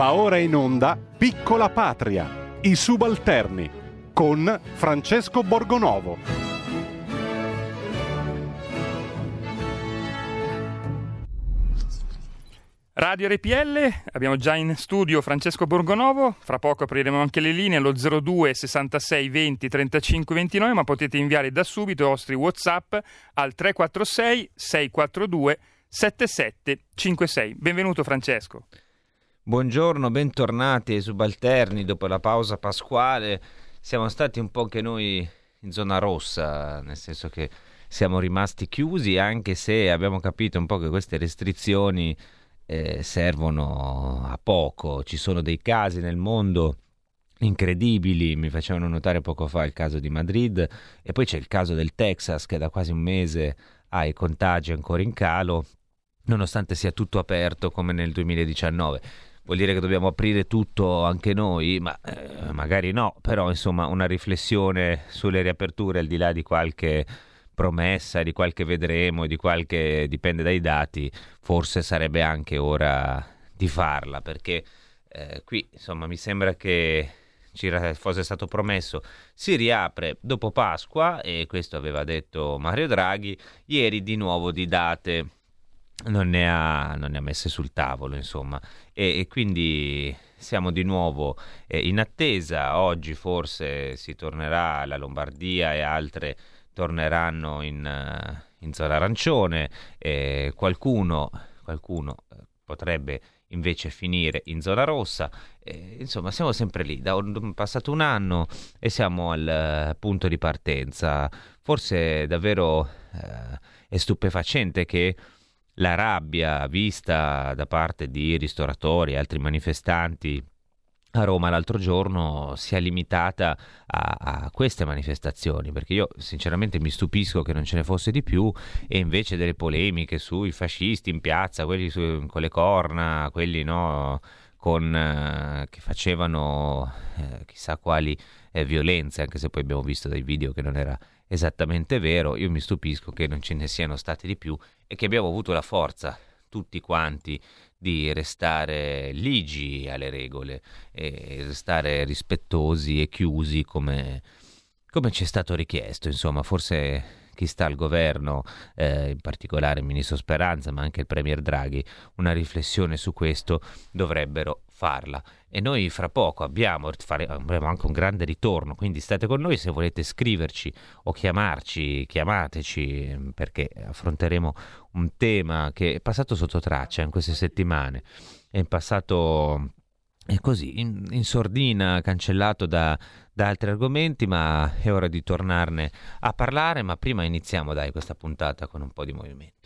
Va ora in onda Piccola Patria, i subalterni, con Francesco Borgonovo. Radio RPL, abbiamo già in studio Francesco Borgonovo, fra poco apriremo anche le linee allo 02 66 20 35 29, ma potete inviare da subito i vostri Whatsapp al 346 642 7756. Benvenuto Francesco. Buongiorno, bentornati ai subalterni dopo la pausa pasquale. Siamo stati un po' anche noi in zona rossa, nel senso che siamo rimasti chiusi, anche se abbiamo capito un po' che queste restrizioni eh, servono a poco. Ci sono dei casi nel mondo incredibili, mi facevano notare poco fa il caso di Madrid e poi c'è il caso del Texas che da quasi un mese ha i contagi ancora in calo, nonostante sia tutto aperto come nel 2019 vuol dire che dobbiamo aprire tutto anche noi, ma eh, magari no, però insomma una riflessione sulle riaperture al di là di qualche promessa, di qualche vedremo, di qualche dipende dai dati, forse sarebbe anche ora di farla, perché eh, qui insomma mi sembra che ci fosse stato promesso si riapre dopo Pasqua e questo aveva detto Mario Draghi, ieri di nuovo di date non ne ha, non ne ha messe sul tavolo, insomma, e, e quindi siamo di nuovo eh, in attesa. Oggi forse si tornerà alla Lombardia e altre torneranno in, uh, in zona arancione. Eh, qualcuno, qualcuno potrebbe invece finire in zona rossa. Eh, insomma, siamo sempre lì, da un, passato un anno e siamo al uh, punto di partenza. Forse davvero è stupefacente che la rabbia vista da parte di ristoratori e altri manifestanti a Roma l'altro giorno sia limitata a, a, queste manifestazioni, perché io sinceramente mi stupisco che non ce ne fosse di più e invece delle polemiche sui fascisti in piazza, quelli su, con le corna, quelli no, con, eh, che facevano eh, chissà quali eh, violenze, anche se poi abbiamo visto dai video che non era esattamente vero, io mi stupisco che non ce ne siano state di più e che abbiamo avuto la forza tutti quanti di restare ligi alle regole e restare rispettosi e chiusi come, come ci è stato richiesto. Insomma, forse chi sta al governo, eh, in particolare il ministro Speranza, ma anche il premier Draghi, una riflessione su questo dovrebbero farla. E noi fra poco abbiamo, fare, avremo anche un grande ritorno, quindi state con noi se volete scriverci o chiamarci, chiamateci perché affronteremo un tema che è passato sotto traccia in queste settimane, è passato è così, in, in sordina, cancellato da, da, altri argomenti, ma è ora di tornarne a parlare, ma prima iniziamo dai questa puntata con un po' di movimento.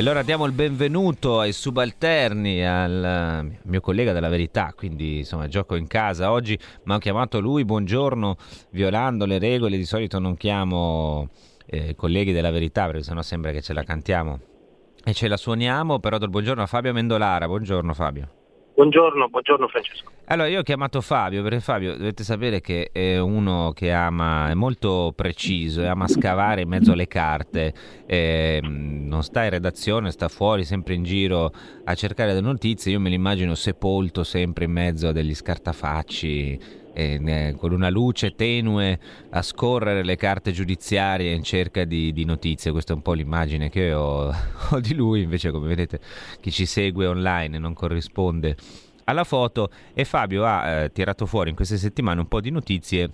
Allora diamo il benvenuto ai subalterni, al uh, mio collega della verità, quindi insomma gioco in casa. Oggi, ma ho chiamato lui, buongiorno, violando le regole, di solito non chiamo eh, colleghi della verità perché sennò sembra che ce la cantiamo e ce la suoniamo, però do il buongiorno a Fabio Mendolara, buongiorno Fabio. Buongiorno, buongiorno Francesco. Allora, io ho chiamato Fabio perché Fabio dovete sapere che è uno che ama, è molto preciso, ama scavare in mezzo alle carte, eh, non sta in redazione, sta fuori, sempre in giro a cercare delle notizie. Io me l'immagino sepolto sempre in mezzo a degli scartafacci eh, con una luce tenue a scorrere le carte giudiziarie in cerca di, di notizie. Questa è un po' l'immagine che ho, ho, di lui, invece come vedete chi ci segue online non corrisponde alla foto e Fabio ha eh, tirato fuori in queste settimane un po' di notizie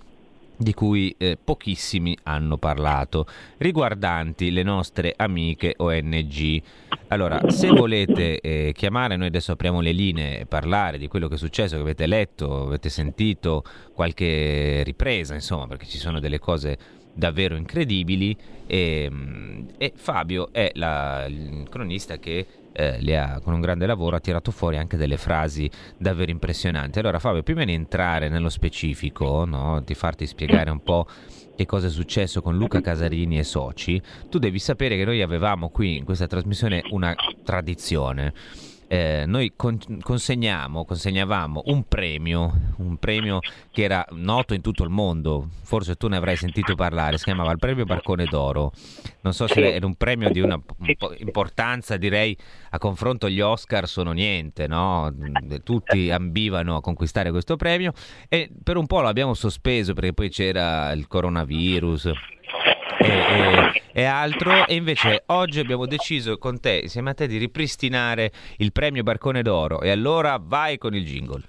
di cui eh, pochissimi hanno parlato, riguardanti le nostre amiche ONG. Allora, se volete eh, chiamare, noi adesso apriamo le linee e parlare di quello che è successo, che avete letto, avete sentito qualche ripresa, insomma, perché ci sono delle cose davvero incredibili e, mm, e Fabio è la, il cronista che eh, ha, con un grande lavoro ha tirato fuori anche delle frasi davvero impressionanti. Allora Fabio, prima di entrare nello specifico, no, di farti spiegare un po' che cosa è successo con Luca Casarini e soci, tu devi sapere che noi avevamo qui in questa trasmissione una tradizione eh, noi con- consegniamo, consegnavamo un premio, un premio che era noto in tutto il mondo, forse tu ne avrai sentito parlare, si chiamava il premio Barcone d'Oro. Non so se era un premio di una un importanza, direi, a confronto gli Oscar sono niente, no? Tutti ambivano a conquistare questo premio. E per un po' l'abbiamo sospeso perché poi c'era il coronavirus e, e, e, altro. E invece oggi abbiamo deciso con te, insieme a te, di ripristinare il premio Barcone d'Oro. E allora vai con il jingle.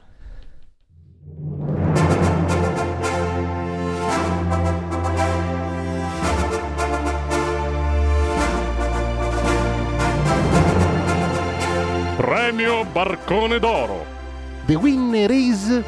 Premio Barcone d'Oro. The winner is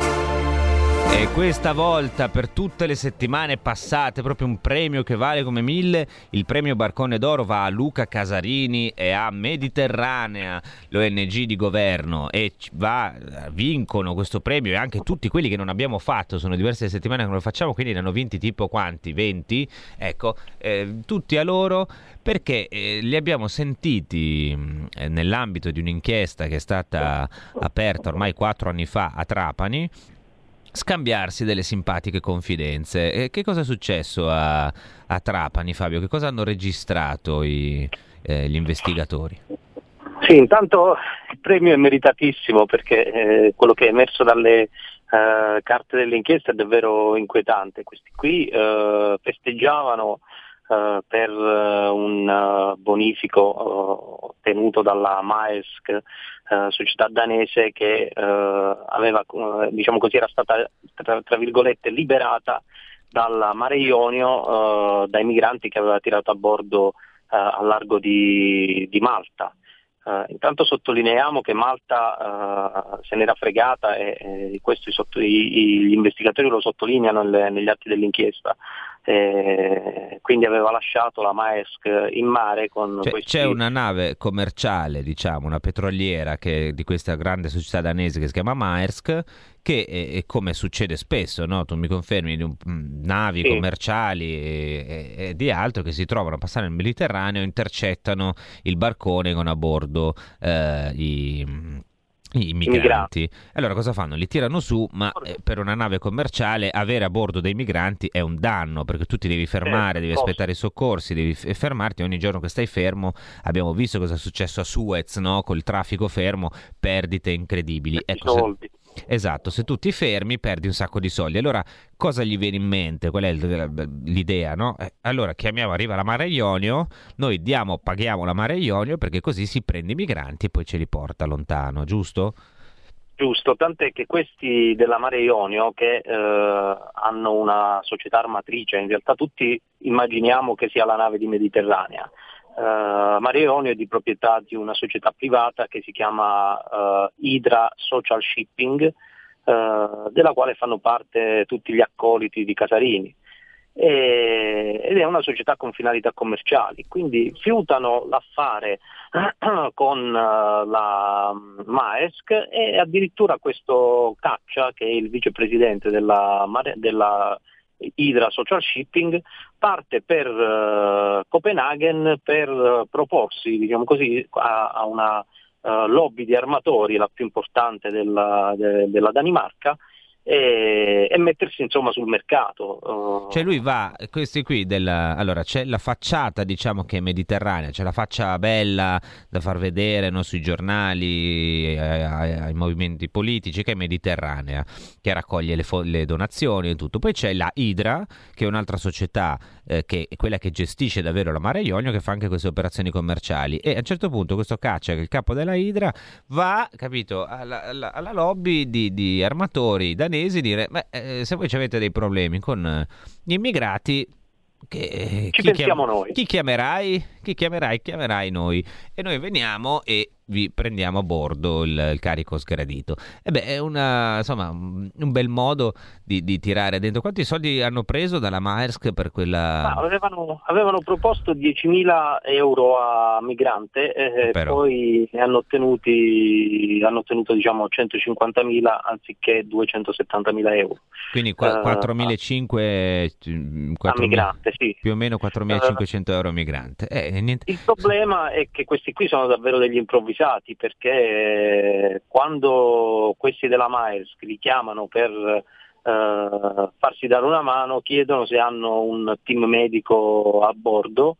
e questa volta per tutte le settimane passate, proprio un premio che vale come mille, il premio Barcone d'Oro va a Luca Casarini e a Mediterranea, l'ONG di governo, e va, vincono questo premio e anche tutti quelli che non abbiamo fatto, sono diverse settimane che non lo facciamo, quindi ne hanno vinti tipo quanti? 20? Ecco, eh, tutti a loro perché eh, li abbiamo sentiti eh, nell'ambito di un'inchiesta che è stata aperta ormai quattro anni fa a Trapani scambiarsi delle simpatiche confidenze. E che cosa è successo a, a Trapani, Fabio? Che cosa hanno registrato i, eh, gli investigatori? Sì, intanto il premio è meritatissimo perché eh, quello che è emerso dalle eh, carte dell'inchiesta è davvero inquietante. Questi qui eh, festeggiavano eh, per eh, un bonifico ottenuto dalla Maersk, società danese che aveva, diciamo così, era stata tra, tra virgolette liberata dal Mare Ionio dai migranti che aveva tirato a bordo al largo di, di Malta. Uh, intanto sottolineiamo che Malta uh, se n'era fregata e, e questo i i, gli investigatori lo sottolineano nelle, negli atti dell'inchiesta eh, quindi aveva lasciato la Maersk in mare con cioè, questi... C'è una nave commerciale, diciamo, una petroliera che, di questa grande società danese che si chiama Maersk, che è, come succede spesso, no? tu mi confermi, di un, mm, navi sì. commerciali e, e, e, di altro che si trovano a passare nel Mediterraneo, intercettano il barcone con a bordo eh, i i migranti. Allora cosa fanno? Li tirano su, ma eh, per una nave commerciale avere a bordo dei migranti è un danno perché tu ti devi fermare, eh, devi posso. aspettare i soccorsi, devi f- fermarti ogni giorno che stai fermo. Abbiamo visto cosa è successo a Suez, no? Col traffico fermo, perdite incredibili. Ecco, se, Esatto, se tu ti fermi perdi un sacco di soldi. Allora cosa gli viene in mente? Qual è l'idea, no? Eh, allora chiamiamo, arriva la Mare Ionio, noi diamo, paghiamo la Mare Ionio perché così si prende i migranti e poi ce li porta lontano, giusto? Giusto, tant'è che questi della Mare Ionio che eh, hanno una società armatrice, in realtà tutti immaginiamo che sia la nave di Mediterranea, Uh, Mare Ionio è di proprietà di una società privata che si chiama uh, Hydra Social Shipping, uh, della quale fanno parte tutti gli accoliti di Casarini. E, ed è una società con finalità commerciali, quindi fiutano l'affare con la Maersk e addirittura questo Caccia, che è il vicepresidente della, della Hydra Social Shipping parte per uh, Copenaghen per uh, proporsi diciamo così, a, a, una lobby di armatori, la più importante della, de, della Danimarca, e, e mettersi insomma sul mercato. Cioè lui va, questi qui, della, allora c'è la facciata diciamo che è mediterranea, c'è la faccia bella da far vedere no, sui giornali, ai, ai, movimenti politici, che è mediterranea, che raccoglie le, fo- le, donazioni e tutto. Poi c'è la Idra, che è un'altra società, eh, che è quella che gestisce davvero la Mare Ionio, che fa anche queste operazioni commerciali. E a un certo punto questo Caccia, che è il capo della Idra, va, capito, alla, alla, alla lobby di, di armatori danesi danesi dire, beh, eh, se voi avete dei problemi con eh, gli immigrati, che, Ci chi pensiamo chiam- noi. Chi chiamerai? Chi chiamerai? Chiamerai noi. E noi veniamo e vi prendiamo a bordo il, il carico sgradito. E beh, è una, insomma, un bel modo di, di, tirare dentro. Quanti soldi hanno preso dalla Maersk per quella... Ah, avevano, avevano, proposto 10.000 euro a migrante, eh, poi ne hanno ottenuti, hanno ottenuto diciamo 150.000 anziché 270.000 euro. Quindi qua, 4.500 4, a migrante, sì. Più o meno 4.500 uh, euro a migrante. Eh, il problema è che questi qui sono davvero degli improvvisati improvvisati perché quando questi della Maersk li chiamano per eh, farsi dare una mano chiedono se hanno un team medico a bordo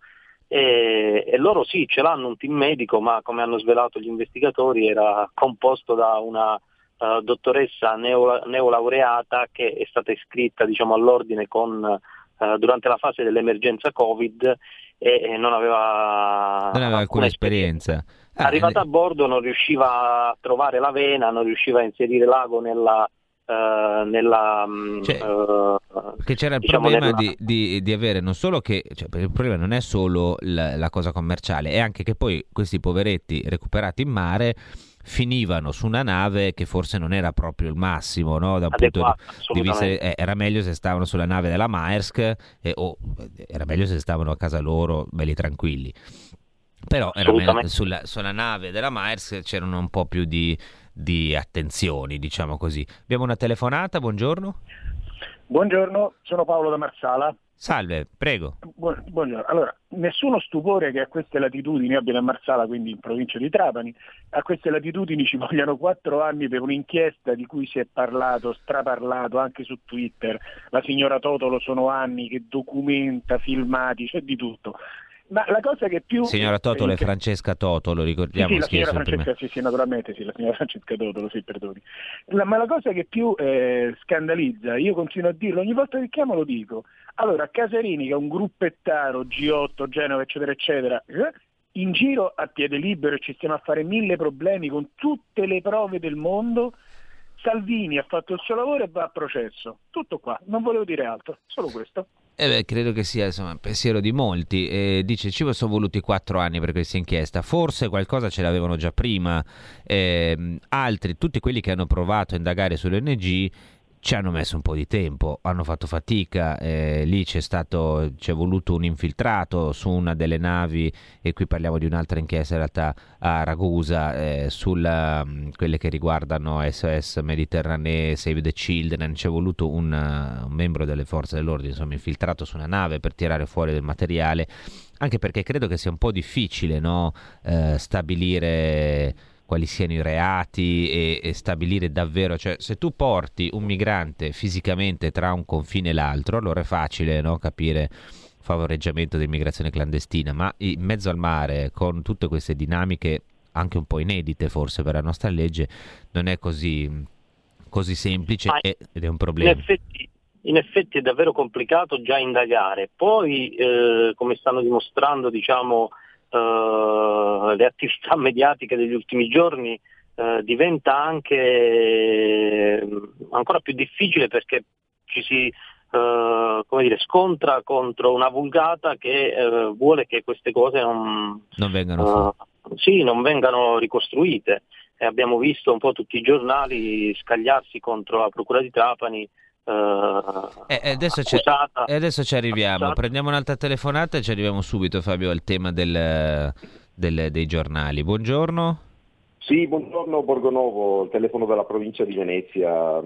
e, e, loro sì ce l'hanno un team medico ma come hanno svelato gli investigatori era composto da una uh, dottoressa neo, neolaureata che è stata iscritta diciamo, all'ordine con, uh, durante la fase dell'emergenza Covid e, non aveva, non aveva alcuna esperienza. esperienza. Ah, Arrivata a bordo non riusciva a trovare la vena, non riusciva a inserire l'ago nella, Uh, nella, mm, cioè, uh, che c'era il diciamo problema nella... di, di, di, avere non solo che cioè, il problema non è solo la, la, cosa commerciale è anche che poi questi poveretti recuperati in mare finivano su una nave che forse non era proprio il massimo no? da un punto di vista eh, era meglio se stavano sulla nave della Maersk eh, o era meglio se stavano a casa loro belli tranquilli però me- sulla, sulla, nave della Myers c'erano un po' più di, di attenzioni, diciamo così. Abbiamo una telefonata, buongiorno. Buongiorno, sono Paolo da Marsala. Salve, prego. buongiorno. Allora, nessuno stupore che a queste latitudini, abito a Marsala, quindi in provincia di Trapani, a queste latitudini ci vogliano quattro anni per un'inchiesta di cui si è parlato, straparlato anche su Twitter. La signora Totolo sono anni che documenta, filmati, c'è di tutto. Ma la cosa che più... Signora Totolo è Francesca Totolo, ricordiamo. Sì, sì, la signora Francesca, sì, sì, naturalmente sì, la signora Francesca Totolo, sì, perdoni. La, ma la cosa che più eh, scandalizza, io continuo a dirlo, ogni volta che chiamo lo dico, allora Casarini che è un gruppettaro, G8, Genova, eccetera, eccetera, eh, in giro a piede libero e ci stiamo a fare mille problemi con tutte le prove del mondo, Salvini ha fatto il suo lavoro e va a processo. Tutto qua, non volevo dire altro, solo questo. Eh beh, credo che sia insomma, pensiero di molti. Eh, dice ci sono voluti quattro anni per questa inchiesta, forse qualcosa ce l'avevano già prima. Eh, altri, tutti quelli che hanno provato a indagare sull'ONG ci hanno messo un po' di tempo, hanno fatto fatica, eh, lì c'è stato, c'è voluto un infiltrato su una delle navi, e qui parliamo di un'altra inchiesta in realtà a Ragusa, eh, sulla, mm, quelle che riguardano SOS Mediterranee, Save the Children, c'è voluto un, uh, un membro delle forze dell'ordine, insomma, infiltrato su una nave per tirare fuori del materiale, anche perché credo che sia un po' difficile no? eh, stabilire quali siano i reati e, e, stabilire davvero, cioè se tu porti un migrante fisicamente tra un confine e l'altro, allora è facile no, capire favoreggiamento dell'immigrazione clandestina, ma in mezzo al mare con tutte queste dinamiche anche un po' inedite forse per la nostra legge non è così, così semplice ed è un problema. In effetti, in effetti, è davvero complicato già indagare, poi eh, come stanno dimostrando diciamo uh, le attività mediatiche degli ultimi giorni uh, diventa anche uh, ancora più difficile perché ci si come dire, scontra contro una vulgata che vuole che queste cose non, non vengano, sì, non vengano ricostruite. E abbiamo visto un po' tutti i giornali scagliarsi contro la Procura di Trapani eh, eh adesso, accusata, adesso, ci arriviamo. Accusata. Prendiamo un'altra telefonata e ci arriviamo subito, Fabio, al tema del, del, dei giornali. Buongiorno. Sì, buongiorno Borgonovo, il telefono della provincia di Venezia,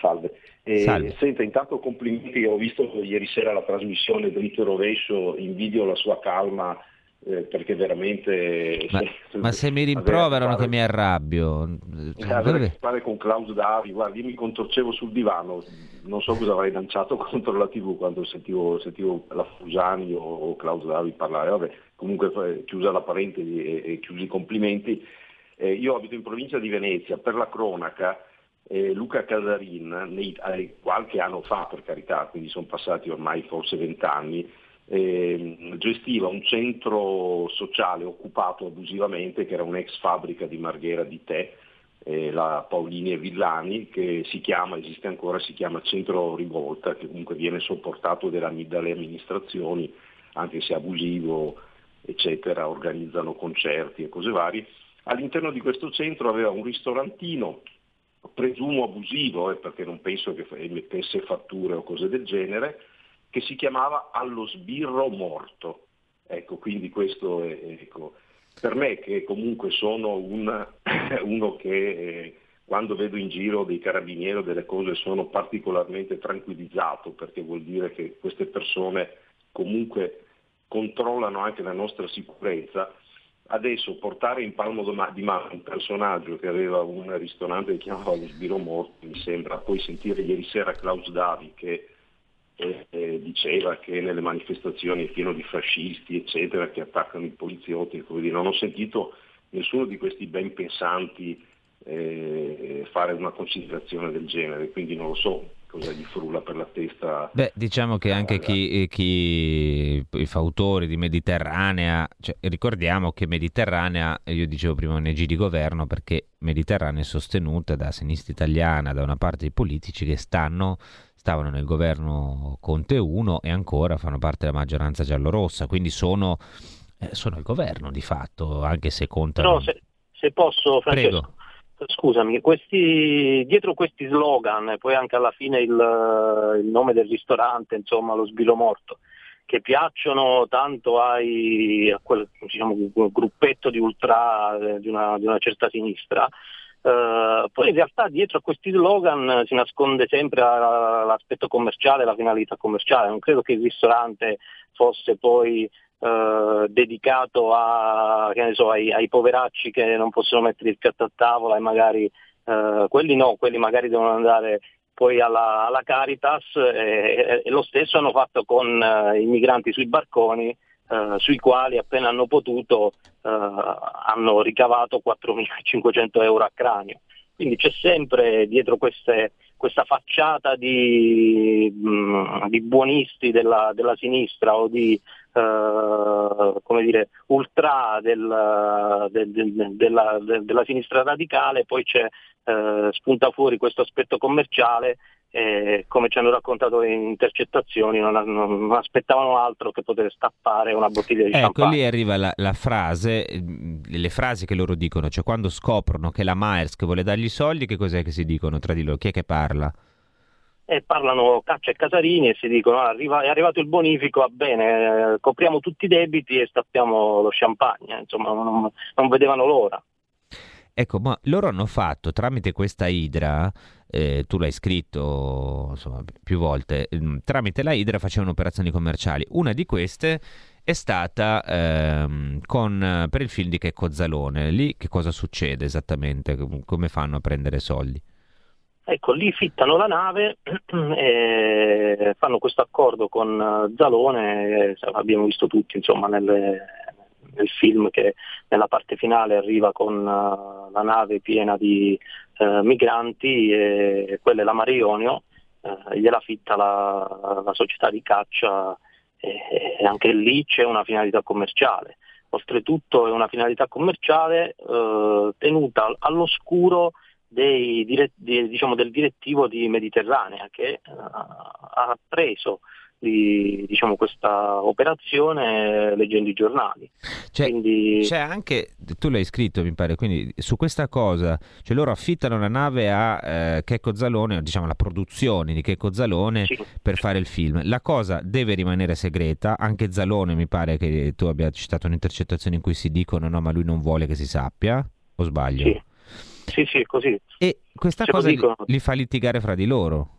salve. E, salve. Senta, intanto complimenti, ho visto ieri sera la trasmissione Dritto e Rovescio, invidio la sua calma eh, perché veramente... Ma, se, ma se mi rimproverano che mi arrabbio... Cioè, avere a che fare con Klaus Davi, guarda, io mi contorcevo sul divano, non so cosa avrei lanciato contro la tv quando sentivo, sentivo la Fusani o, o Klaus Davi parlare, vabbè, comunque chiusa la parentesi e, e chiusi i complimenti. Eh, io abito in provincia di Venezia, per la cronaca eh, Luca Casarin, nei, eh, qualche anno fa per carità, quindi sono passati ormai forse vent'anni, eh, gestiva un centro sociale occupato abusivamente che era un'ex fabbrica di Marghera di tè, eh, la Paolini e Villani, che si chiama, esiste ancora, si chiama Centro Rivolta, che comunque viene sopportato dalle amministrazioni, anche se abusivo, eccetera, organizzano concerti e cose varie. All'interno di questo centro aveva un ristorantino, presumo abusivo, eh, perché non penso che emettesse fatture o cose del genere, che si chiamava Allo sbirro morto. Ecco, quindi questo è, ecco, per me che comunque sono un, uno che eh, quando vedo in giro dei carabinieri o delle cose sono particolarmente tranquillizzato perché vuol dire che queste persone comunque controllano anche la nostra sicurezza. Adesso portare in palmo di mano un personaggio che aveva un ristorante che chiamava lo sbirro morto mi sembra, poi sentire ieri sera Klaus Davi che eh, diceva che nelle manifestazioni è pieno di fascisti, eccetera, che attaccano i poliziotti. Non ho sentito nessuno di questi ben pensanti eh, fare una considerazione del genere, quindi non lo so cosa gli frulla per la testa. Beh, diciamo che anche chi, eh, chi, i fautori di Mediterranea, cioè, ricordiamo che Mediterranea, io dicevo prima ONG di governo, perché Mediterranea è sostenuta da sinistra italiana, da una parte dei politici che stanno stavano nel governo Conte 1 e ancora fanno parte della maggioranza giallorossa, quindi sono, eh, sono il governo di fatto, anche se contano... No, se, se posso, Francesco. Prego. Scusami, questi, dietro questi slogan e poi anche alla fine il, il nome del ristorante, insomma lo sbilo morto, che piacciono tanto ai, a quel diciamo, gruppetto di ultra eh, di una, di una certa sinistra, Uh, poi in realtà dietro a questi slogan si nasconde sempre l'aspetto commerciale, la finalità commerciale. Non credo che il ristorante fosse poi uh, dedicato a, so, ai, ai, poveracci che non possono mettere il piatto a tavola e magari uh, quelli no, quelli magari devono andare poi alla, alla Caritas e, e, lo stesso hanno fatto con i migranti sui barconi eh, sui quali appena hanno potuto eh, hanno ricavato 4.500 euro a cranio. Quindi c'è sempre dietro queste, questa facciata di, mm, di buonisti della, della, sinistra o di uh, dire, ultra del, del, del, della, della, sinistra radicale, poi c'è, uh, spunta fuori questo aspetto commerciale e come ci hanno raccontato le intercettazioni non, non, aspettavano altro che poter stappare una bottiglia di ecco, champagne. Ecco lì arriva la, la, frase, le frasi che loro dicono, cioè quando scoprono che la Maersk vuole dargli i soldi, che cos'è che si dicono tra di loro? Chi è che parla? E parlano Caccia e Casarini e si dicono ah, arriva, è arrivato il bonifico, va bene, eh, copriamo tutti i debiti e stappiamo lo champagne, insomma non, non vedevano l'ora. Ecco, ma loro hanno fatto tramite questa idra, eh, tu l'hai scritto insomma, più volte, mm, tramite la idra facevano operazioni commerciali. Una di queste è stata ehm, con, per il film di Checco Zalone. Lì che cosa succede esattamente? Come fanno a prendere soldi? Ecco, lì fittano la nave e fanno questo accordo con Zalone, abbiamo visto tutti insomma, nelle, nel film che nella parte finale arriva con uh, la nave piena di uh, migranti e quella è la Mare Ionio, uh, gliela fitta la, la, società di caccia e, e, anche lì c'è una finalità commerciale. Oltretutto è una finalità commerciale tenuta all'oscuro dei, diciamo, del direttivo di Mediterranea che ha preso di diciamo, questa operazione leggendo i giornali. Cioè, quindi... C'è anche, tu l'hai scritto mi pare, quindi su questa cosa, cioè loro affittano la nave a eh, Checco Zalone, diciamo la produzione di Checco Zalone sì. per fare il film. La cosa deve rimanere segreta, anche Zalone mi pare che tu abbia citato un'intercettazione in cui si dicono no ma lui non vuole che si sappia, o sbaglio? Sì, sì, sì è così. E questa Se cosa li, li fa litigare fra di loro?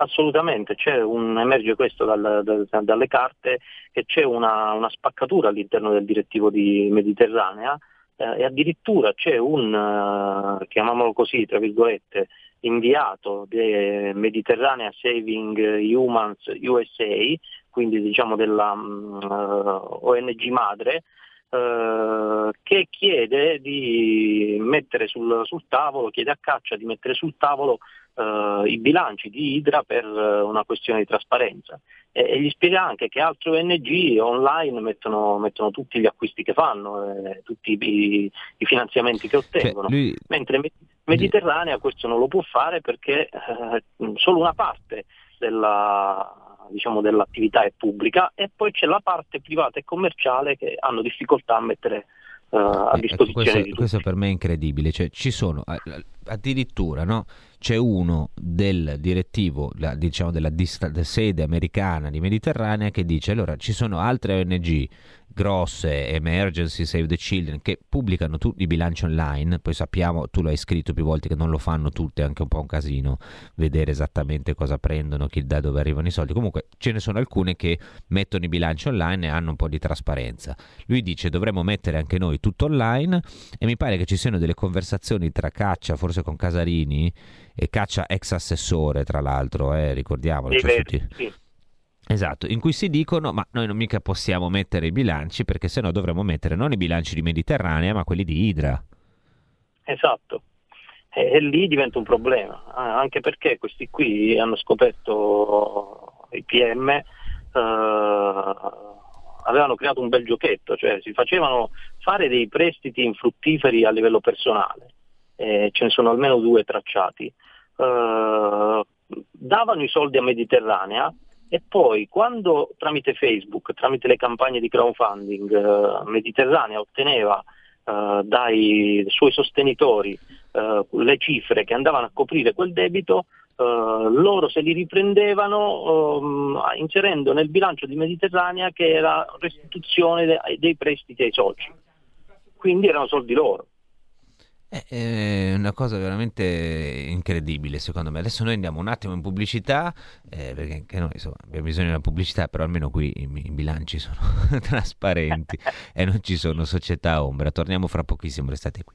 Assolutamente, un, emerge questo dal, dal, dalle carte che c'è una, una, spaccatura all'interno del direttivo di Mediterranea eh, e addirittura c'è un, uh, chiamiamolo così, tra virgolette, inviato di Mediterranea Saving Humans USA, quindi diciamo della um, mm, ONG madre, uh, che chiede di mettere sul, sul, tavolo, chiede a Caccia di mettere sul tavolo uh, i bilanci di Idra per una questione di trasparenza. E, e, gli spiega anche che altre ONG online mettono, mettono tutti gli acquisti che fanno, eh, tutti i, i, finanziamenti che cioè, ottengono, cioè, lui... mentre Mediterranea questo non lo può fare perché eh, solo una parte della, diciamo, dell'attività è pubblica e poi c'è la parte privata e commerciale che hanno difficoltà a mettere uh, a eh, disposizione ecco, questo, questo, per me è incredibile, cioè, ci sono addirittura no? C'è uno del direttivo la, diciamo della dista- sede americana di Mediterranea che dice allora ci sono altre ONG grosse, Emergency, Save the Children, che pubblicano tutti i bilanci online, poi sappiamo, tu l'hai scritto più volte che non lo fanno tutte, è anche un po' un casino vedere esattamente cosa prendono, chi, da dove arrivano i soldi, comunque ce ne sono alcune che mettono i bilanci online e hanno un po' di trasparenza. Lui dice dovremmo mettere anche noi tutto online e mi pare che ci siano delle conversazioni tra Caccia, forse con Casarini, e Caccia ex assessore tra l'altro, eh, ricordiamolo. Cioè, tutti... sì Esatto, in cui si dicono ma noi non mica possiamo mettere i bilanci perché sennò dovremmo mettere non i bilanci di Mediterranea ma quelli di Idra. Esatto, e, e lì diventa un problema, anche perché questi qui hanno scoperto i PM, eh, avevano creato un bel giochetto, cioè si facevano fare dei prestiti infruttiferi a livello personale, eh, ce ne sono almeno due tracciati, eh, davano i soldi a Mediterranea e poi quando tramite Facebook, tramite le campagne di crowdfunding eh, Mediterranea otteneva eh, dai suoi sostenitori eh, le cifre che andavano a coprire quel debito, eh, loro se li riprendevano ehm, inserendo nel bilancio di Mediterranea che era restituzione de- dei prestiti ai soci. Quindi erano soldi loro. È una cosa veramente incredibile secondo me. Adesso noi andiamo un attimo in pubblicità, eh, perché anche noi insomma, abbiamo bisogno della pubblicità, però almeno qui i, i bilanci sono trasparenti e non ci sono società ombra. Torniamo fra pochissimo, restate qui.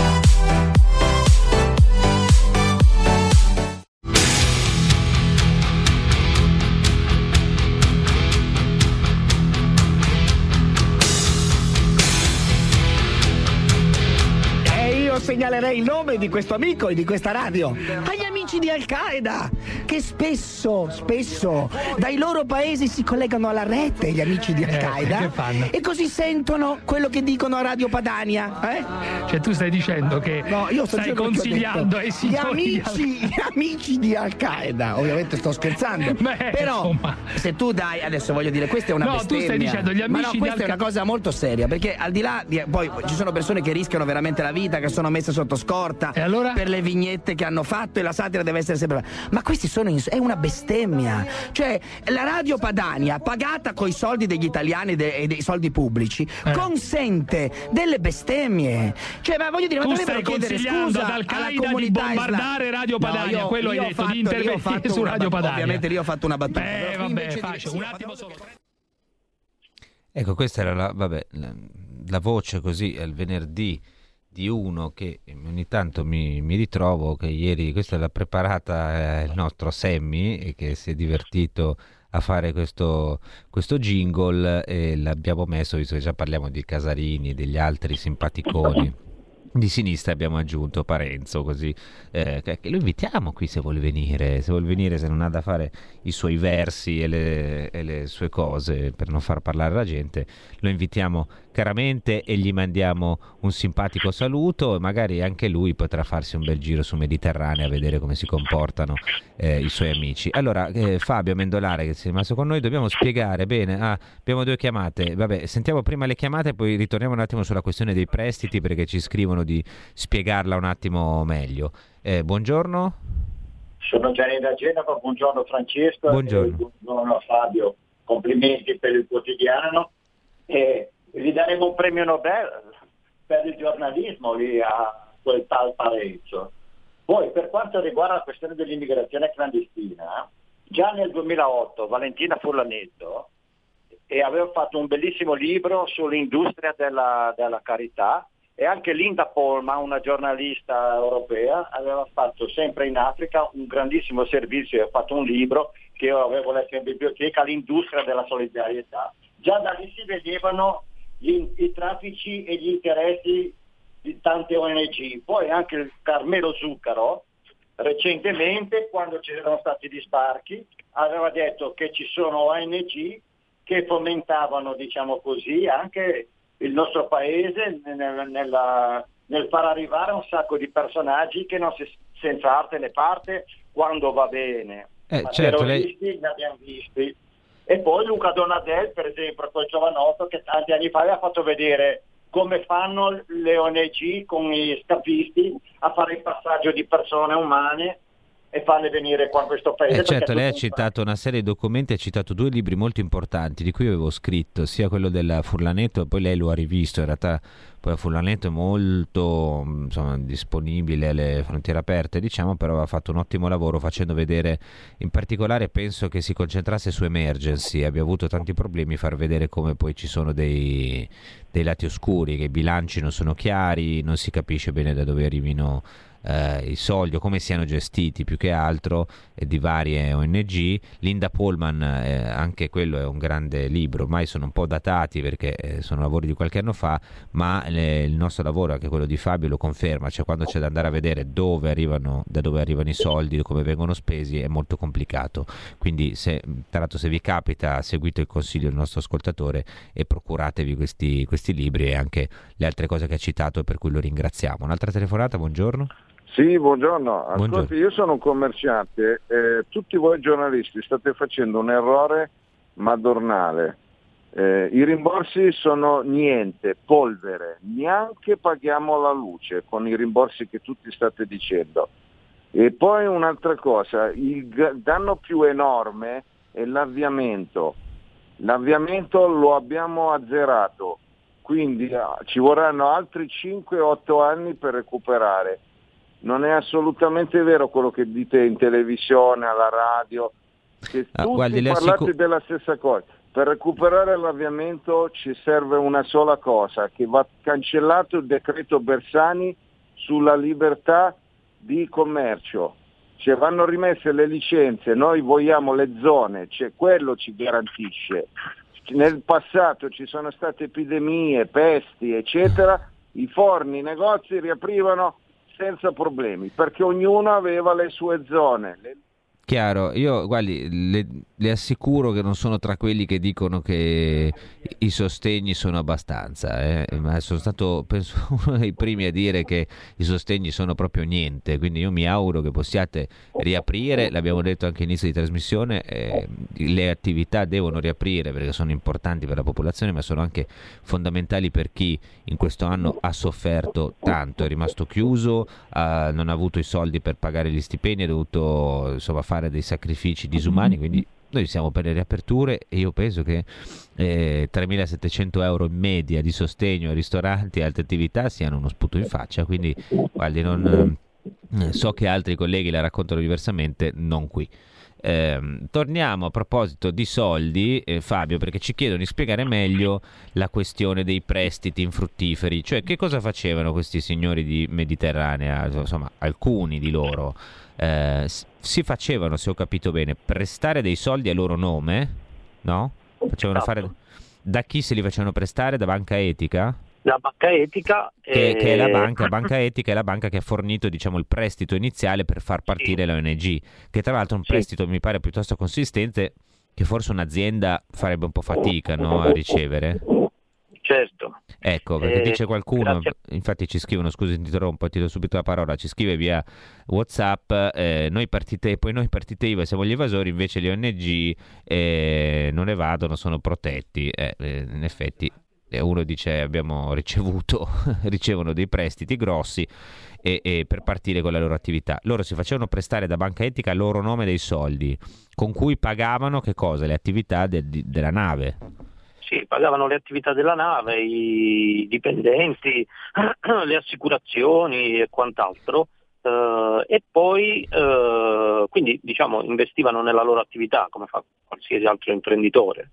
Segnalerei il nome di questo amico e di questa radio. Agli amici di Al-Qaeda che spesso, spesso dai loro paesi si collegano alla rete gli amici di eh, Al-Qaeda eh, e così sentono quello che dicono a Radio Padania. Eh? Cioè tu stai dicendo che no, io stai consigliando ai signori gli amici, gli amici di Al-Qaeda, ovviamente sto scherzando, Beh, però insomma. se tu dai, adesso voglio dire, questa è una no, bestemmia. tu stai dicendo gli amici Ma no, questa è una cosa molto seria perché al di là di, poi ci sono persone che rischiano veramente la vita, che sono messe sotto scorta allora? per le vignette che hanno fatto e la satira eccetera, deve essere sempre. Ma questi sono ins- è una bestemmia. Cioè, la radio Padania, pagata con i soldi degli italiani de- e dei soldi pubblici, Eh. consente delle bestemmie. Cioè, ma voglio dire, Tu ma stai dovrebbero chiedere scusa ad alla Al-Qaeda di bombardare islam- Radio No, Padania, io- quello hai io ho detto, fatto- di intervenire fatto su Radio Padania. Ovviamente lì ho fatto una battuta. Eh, qui vabbè, faccio un attimo solo. Ecco, questa era la, vabbè, la, la voce così al venerdì di uno che ogni tanto mi, mi ritrovo che ieri questa l'ha preparata eh, il nostro Sammy e che si è divertito a fare questo, questo jingle e l'abbiamo messo, visto che già parliamo di Casarini e degli altri simpaticoni. Di sinistra abbiamo aggiunto Parenzo, così eh, lo invitiamo qui se vuole venire, se vuole venire, se non ha da fare i suoi versi e le, e le sue cose per non far parlare la gente, lo invitiamo caramente e gli mandiamo un simpatico saluto e magari anche lui potrà farsi un bel giro su Mediterraneo a vedere come si comportano eh, i suoi amici. Allora, eh, Fabio Mendolare che si è rimasto con noi, dobbiamo spiegare bene, ah, abbiamo due chiamate, vabbè, sentiamo prima le chiamate poi ritorniamo un attimo sulla questione dei prestiti perché ci scrivono di spiegarla un attimo meglio. Eh, buongiorno. Sono Gianni da Genova, buongiorno Francesco, Buongiorno. e buongiorno Fabio, complimenti per il quotidiano e gli daremo un premio Nobel per il giornalismo lì a quel tal Parenzo. Poi per quanto riguarda la questione dell'immigrazione clandestina, già nel 2008 Valentina Furlanetto e aveva fatto un bellissimo libro sull'industria della, della carità e anche Linda Polma, una giornalista europea, aveva fatto sempre in Africa un grandissimo servizio e ha fatto un libro che io avevo letto in biblioteca, l'industria della solidarietà. Già da lì si vedevano gli- i traffici e gli interessi di tante ONG. Poi anche il Carmelo Zuccaro, recentemente, quando ci erano stati gli sbarchi, aveva detto che ci sono ONG che fomentavano, diciamo così, anche il nostro paese nel, nella- nel far arrivare un sacco di personaggi che non si, senza arte né parte quando va bene. Eh, Ma certo, lei- terroristi ne abbiamo visti. E poi Luca Donadel, per esempio, quel giovanotto che tanti anni fa aveva fatto vedere come fanno le ONG con gli scafisti a fare il passaggio di persone umane e farle venire qua in questo paese. Eh, certo, lei ha citato una serie di documenti, ha citato due libri molto importanti di cui avevo scritto, sia quello della Furlanetto, poi lei lo ha rivisto, in realtà poi Furlanetto è molto insomma, disponibile alle frontiere aperte, diciamo, però ha fatto un ottimo lavoro facendo vedere, in particolare penso che si concentrasse su emergency, abbia avuto tanti problemi, far vedere come poi ci sono dei, dei lati oscuri, che i bilanci non sono chiari, non si capisce bene da dove arrivino eh, i soldi o come siano gestiti più che altro eh, di varie ONG. Linda Pullman, eh, anche quello è un grande libro, ormai sono un po' datati perché eh, sono lavori di qualche anno fa, ma eh, il nostro lavoro, anche quello di Fabio, lo conferma, cioè quando c'è da andare a vedere dove arrivano, da dove arrivano i soldi, come vengono spesi, è molto complicato. Quindi se, tra l'altro se vi capita, seguite il consiglio del nostro ascoltatore e procuratevi questi, questi libri e anche le altre cose che ha citato per cui lo ringraziamo. Un'altra telefonata, buongiorno. Sì, buongiorno. Ascolti, Buongiorno. io sono un commerciante, eh, tutti voi giornalisti state facendo un errore madornale. Eh, I rimborsi sono niente, polvere, neanche paghiamo la luce con i rimborsi che tutti state dicendo. E poi un'altra cosa, il danno più enorme è l'avviamento. L'avviamento lo abbiamo azzerato, quindi ah, ci vorranno altri 5-8 anni per recuperare. Non è assolutamente vero quello che dite in televisione, alla radio, che Ah, tutti guardi, parlate assicu- della stessa cosa. Per recuperare l'avviamento ci serve una sola cosa, che va cancellato il decreto Bersani sulla libertà di commercio. Cioè vanno rimesse le licenze, noi vogliamo le zone, cioè quello ci garantisce. Nel passato ci sono state epidemie, pesti, eccetera, i forni, i negozi riaprivano senza problemi, perché ognuno aveva le sue zone. Le- Chiaro, io guardi, le, le, assicuro che non sono tra quelli che dicono che i sostegni sono abbastanza, eh, ma sono stato penso uno dei primi a dire che i sostegni sono proprio niente, quindi io mi auguro che possiate riaprire, l'abbiamo detto anche all'inizio di trasmissione, eh, le attività devono riaprire perché sono importanti per la popolazione, ma sono anche fondamentali per chi in questo anno ha sofferto tanto, è rimasto chiuso, eh, non ha avuto i soldi per pagare gli stipendi, ha dovuto insomma, fare dei sacrifici disumani, quindi noi siamo per le riaperture e io penso che eh, 3.700 euro in media di sostegno ai ristoranti e altre attività siano uno sputo in faccia, quindi guardi, non, eh, so che altri colleghi la raccontano diversamente, non qui. Eh, torniamo a proposito di soldi, eh, Fabio, perché ci chiedono di spiegare meglio la questione dei prestiti infruttiferi, cioè che cosa facevano questi signori di Mediterranea, insomma alcuni di loro eh, si facevano, se ho capito bene, prestare dei soldi a loro nome, no? Facevano Esatto. fare... Da chi se li facevano prestare? Da Banca Etica? La banca etica Che, eh, che è la banca, Banca Etica è la banca che ha fornito diciamo, il prestito iniziale per far partire la ONG, che tra l'altro è un prestito mi pare piuttosto consistente che forse un'azienda farebbe un po' fatica no, a ricevere. Certo. Ecco, perché Eh, dice qualcuno, grazie. infatti ci scrivono, scusi ti interrompo, ti do subito la parola, ci scrive via Whatsapp, eh, noi partite, poi noi partite IVA siamo gli evasori, invece le ONG eh, non evadono, sono protetti. Eh, eh, in effetti eh, uno dice abbiamo ricevuto, ricevono dei prestiti grossi e, e per partire con la loro attività. Loro si facevano prestare da banca etica a loro nome dei soldi, con cui pagavano che cosa? Le attività del- di- della nave. Sì, pagavano le attività della nave, i dipendenti, le assicurazioni e quant'altro. eh, e poi eh, quindi diciamo investivano nella loro attività come fa qualsiasi altro imprenditore.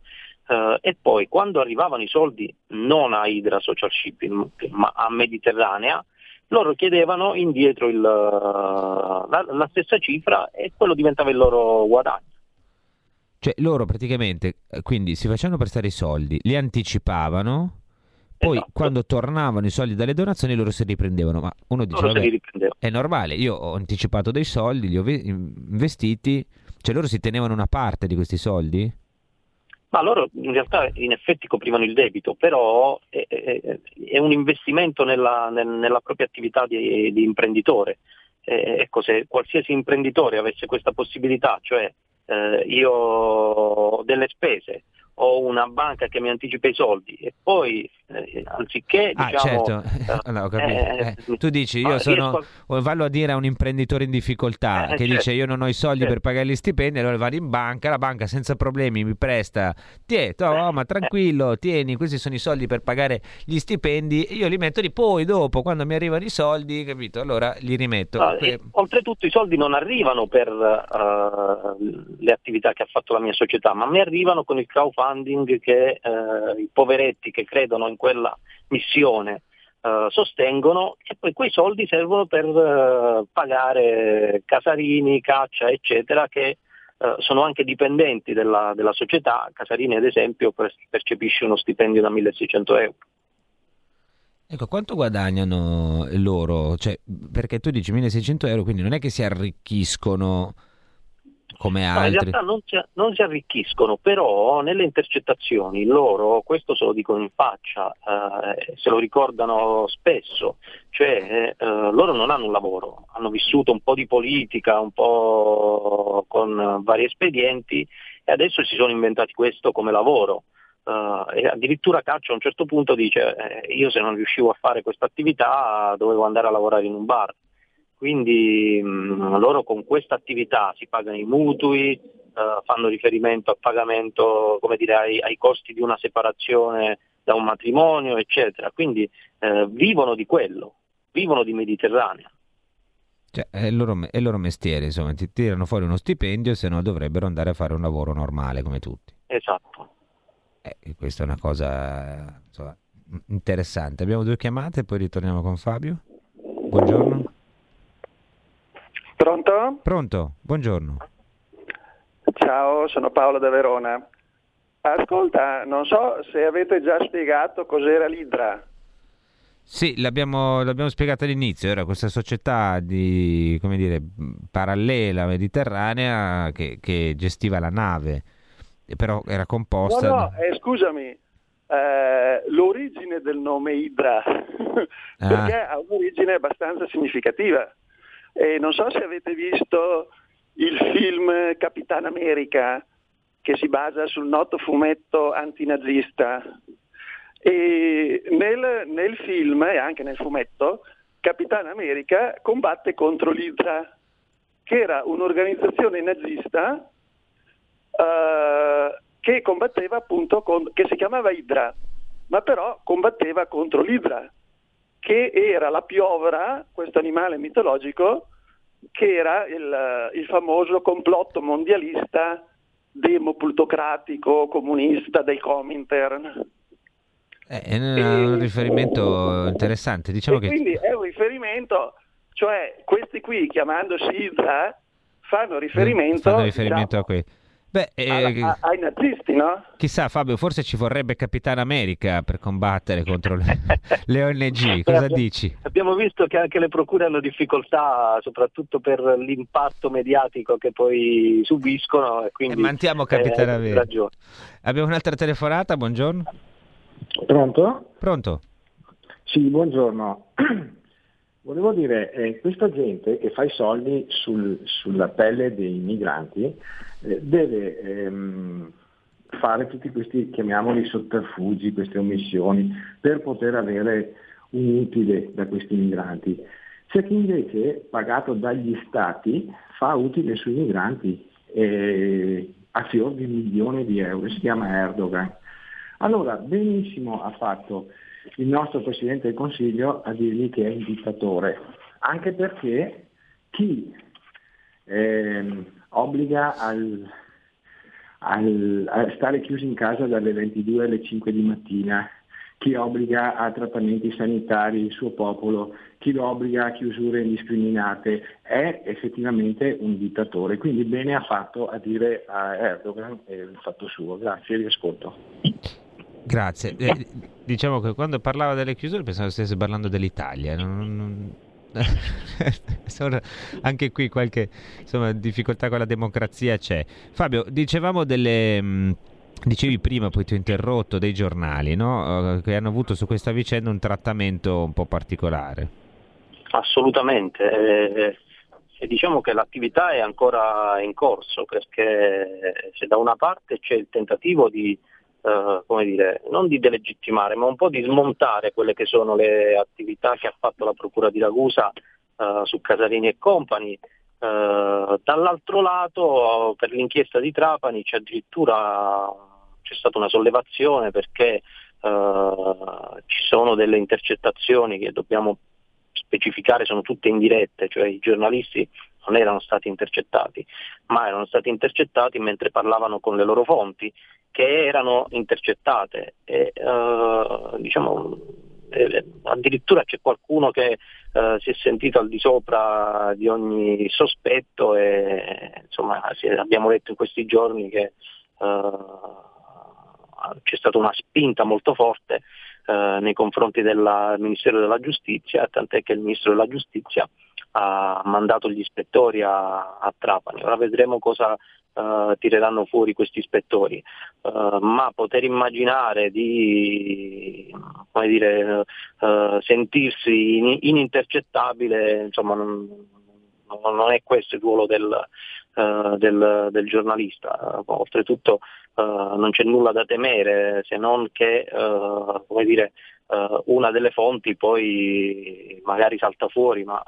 Eh, e poi quando arrivavano i soldi non a Hydra Social Shipping ma a Mediterranea, loro chiedevano indietro il, la, la stessa cifra e quello diventava il loro guadagno. Cioè loro praticamente eh, quindi si facevano prestare i soldi, li anticipavano, poi Esatto. quando tornavano i soldi dalle donazioni loro si riprendevano. Ma uno dice, Loro se li vabbè, riprendevano. è normale, io ho anticipato dei soldi, li ho ve- investiti, cioè loro si tenevano una parte di questi soldi? Ma loro in realtà in effetti coprivano il debito, però è, è- è un investimento nella, nel- nella propria attività di, di imprenditore. Eh, ecco, se qualsiasi imprenditore avesse questa possibilità, cioè eh, io ho delle spese, ho una banca che mi anticipa i soldi e poi eh, anziché Ah, diciamo... certo, eh, capito. eh, Eh, tu dici, io sono, riesco vallo a dire a un imprenditore in difficoltà Eh, che certo, dice io non ho i soldi certo. per pagare gli stipendi, allora vado in banca, la banca senza problemi mi presta, tieni, oh, ma tranquillo, tieni, questi sono i soldi per pagare gli stipendi, io li metto lì, poi dopo quando mi arrivano i soldi, capito, allora li rimetto. No, e oltretutto i soldi non arrivano per eh, le attività che ha fatto la mia società, ma mi arrivano con il crowdfunding che eh, i poveretti che credono in quella missione eh, sostengono e poi quei soldi servono per eh, pagare casarini, caccia, eccetera, che eh, sono anche dipendenti della, della società. Casarini, ad esempio, per- percepisce uno stipendio da 1600 euro. Ecco, quanto guadagnano loro? Cioè, perché tu dici 1600 euro, quindi non è che si arricchiscono come No, in altri. realtà non si, non si arricchiscono, però nelle intercettazioni loro, questo se lo dicono in faccia, eh, se lo ricordano spesso, cioè eh, loro non hanno un lavoro, hanno vissuto un po' di politica, un po' con vari espedienti e adesso si sono inventati questo come lavoro. Eh, e addirittura Caccio a un certo punto dice eh, io se non riuscivo a fare questa attività dovevo andare a lavorare in un bar. Quindi mh, loro con questa attività si pagano i mutui, eh, fanno riferimento al pagamento come dire, ai, ai costi di una separazione da un matrimonio, eccetera. Quindi eh, vivono di quello, vivono di Mediterranea. Cioè, è il loro, è il loro mestiere, insomma, ti tirano fuori uno stipendio, se no dovrebbero andare a fare un lavoro normale come tutti. Esatto. Eh, questa è una cosa insomma, interessante. Abbiamo due chiamate, poi ritorniamo con Fabio. Buongiorno. Pronto? Pronto? Buongiorno. Ciao, sono Paolo da Verona. Ascolta, non so se avete già spiegato cos'era l'Idra. Sì, l'abbiamo, l'abbiamo spiegato all'inizio, era questa società di, come dire, parallela mediterranea che, che gestiva la nave, però era composta... No, no, eh, scusami, eh, l'origine del nome Idra, perché ha un'origine abbastanza significativa. E non so se avete visto il film Capitan America, che si basa sul noto fumetto antinazista. E nel, nel film e anche nel fumetto Capitan America combatte contro l'Idra, che era un'organizzazione nazista eh, che combatteva appunto con, che si chiamava Idra, ma però combatteva contro l'Idra, che era la piovra, questo animale mitologico, che era il, il famoso complotto mondialista demoplutocratico comunista del Comintern. Eh, è un riferimento interessante. Diciamo e che... quindi è un riferimento, cioè questi qui chiamandosi Idra fanno riferimento, Fanno riferimento diciamo, a qui. Beh, eh, alla- a- ai nazisti, no? chissà Fabio, forse ci vorrebbe Capitan America per combattere contro le, le ONG, cosa Abbiamo- dici? Abbiamo visto che anche le procure hanno difficoltà, soprattutto per l'impatto mediatico che poi subiscono. E quindi, Eh, mantiamo Capitan eh, America. ragione. Abbiamo un'altra telefonata, buongiorno. Pronto? Pronto? Sì, buongiorno. Volevo dire, eh, questa gente che fa i soldi sul- sulla pelle dei migranti eh, deve ehm, fare tutti questi, chiamiamoli sotterfugi, queste omissioni, per poter avere un utile da questi migranti. C'è chi invece, pagato dagli stati, fa utile sui migranti eh, a fior di milioni di euro, si chiama Erdogan. Allora, benissimo ha fatto il nostro Presidente del Consiglio a dirgli che è un dittatore, anche perché chi ehm, obbliga al- al- a stare chiusi in casa dalle 22 alle 5 di mattina, chi obbliga a trattamenti sanitari il suo popolo, chi lo obbliga a chiusure indiscriminate, è effettivamente un dittatore. Quindi bene ha fatto a dire a Erdogan eh, il fatto suo. Grazie, riascolto. Grazie. Eh, diciamo che quando parlava delle chiusure pensavo stesse parlando dell'Italia. non- non- anche qui qualche insomma, difficoltà con la democrazia c'è. Fabio, dicevamo delle... mh, Dicevi prima, poi ti ho interrotto, dei giornali, no? Eh, che hanno avuto su questa vicenda un trattamento un po' particolare. Assolutamente. eh, e diciamo che l'attività è ancora in corso perché se da una parte c'è il tentativo di, eh, come dire, non di delegittimare, ma un po' di smontare quelle che sono le attività che ha fatto la Procura di Ragusa eh, su Casarini e Company. Eh, dall'altro lato per l'inchiesta di Trapani c'è addirittura c'è stata una sollevazione perché eh, ci sono delle intercettazioni che dobbiamo specificare sono tutte indirette, cioè i giornalisti non erano stati intercettati, ma erano stati intercettati mentre parlavano con le loro fonti che erano intercettate. E eh, diciamo eh, addirittura c'è qualcuno che eh, si è sentito al di sopra di ogni sospetto e insomma abbiamo letto in questi giorni che eh, c'è stata una spinta molto forte eh, nei confronti del Ministero della Giustizia, tant'è che il Ministro della Giustizia ha mandato gli ispettori a, a Trapani. Ora vedremo cosa eh, tireranno fuori questi ispettori, Eh, ma poter immaginare di dire, eh, sentirsi in- inintercettabile, insomma, non, non è questo il ruolo del, del- del giornalista. Oltretutto non c'è nulla da temere se non che dire, una delle fonti poi magari salta fuori, ma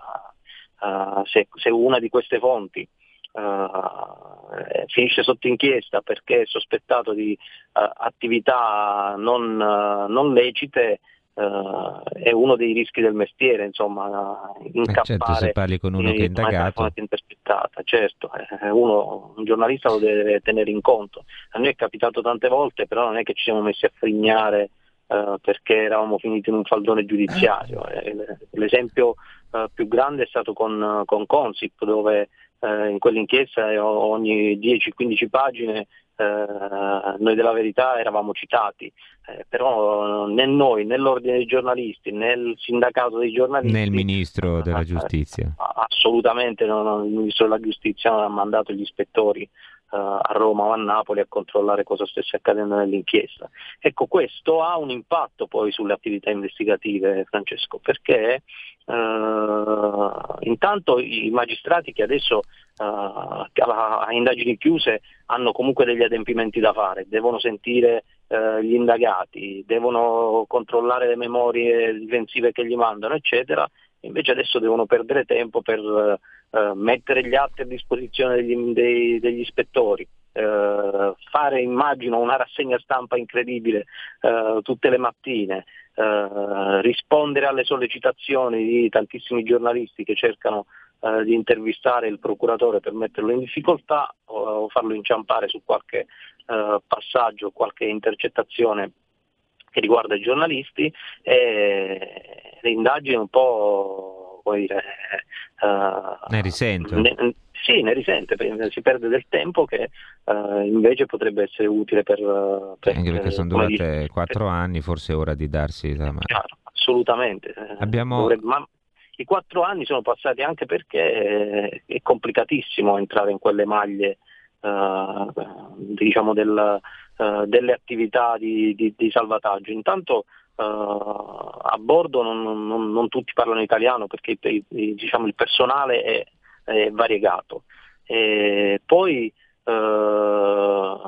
eh, se, se una di queste fonti eh, finisce sotto inchiesta perché è sospettato di eh, attività non, eh, non lecite, eh, è uno dei rischi del mestiere, insomma, incappare certo, se parli con uno in- che è indagato. intercettata, certo, eh, uno, un giornalista lo deve tenere in conto. A noi è capitato tante volte, però non è che ci siamo messi a frignare eh, perché eravamo finiti in un faldone giudiziario. Eh, l- l'esempio eh, più grande è stato con, con Consip, dove eh, in quell'inchiesta ogni 10-15 pagine eh, noi della verità eravamo citati, eh, però né noi, né l'ordine dei giornalisti, né il sindacato dei giornalisti, né il ministro della giustizia. assolutamente no, no, il ministro della giustizia non ha mandato gli ispettori a Roma o a Napoli a controllare cosa stesse accadendo nell'inchiesta. Ecco, questo ha un impatto poi sulle attività investigative, Francesco, perché eh, intanto i magistrati che adesso eh, a indagini chiuse hanno comunque degli adempimenti da fare, devono sentire eh, gli indagati, devono controllare le memorie difensive che gli mandano, eccetera, invece adesso devono perdere tempo per eh, mettere gli atti a disposizione degli, dei, degli ispettori, eh, fare immagino una rassegna stampa incredibile eh, tutte le mattine, eh, rispondere alle sollecitazioni di tantissimi giornalisti che cercano eh, di intervistare il procuratore per metterlo in difficoltà o, o farlo inciampare su qualche eh, passaggio, qualche intercettazione che riguarda i giornalisti e le indagini un po' dire uh, ne risento ne, sì, ne risente, si perde del tempo che uh, invece potrebbe essere utile per... per Anche perché sono durate quattro anni, forse è ora di darsi la mano. Assolutamente. Abbiamo... Dovrebbe, ma i quattro anni sono passati anche perché è complicatissimo entrare in quelle maglie uh, diciamo del, uh, delle attività di, di, di salvataggio. Intanto a bordo non, non, non, tutti parlano italiano perché diciamo, il personale è eh, variegato. E poi eh,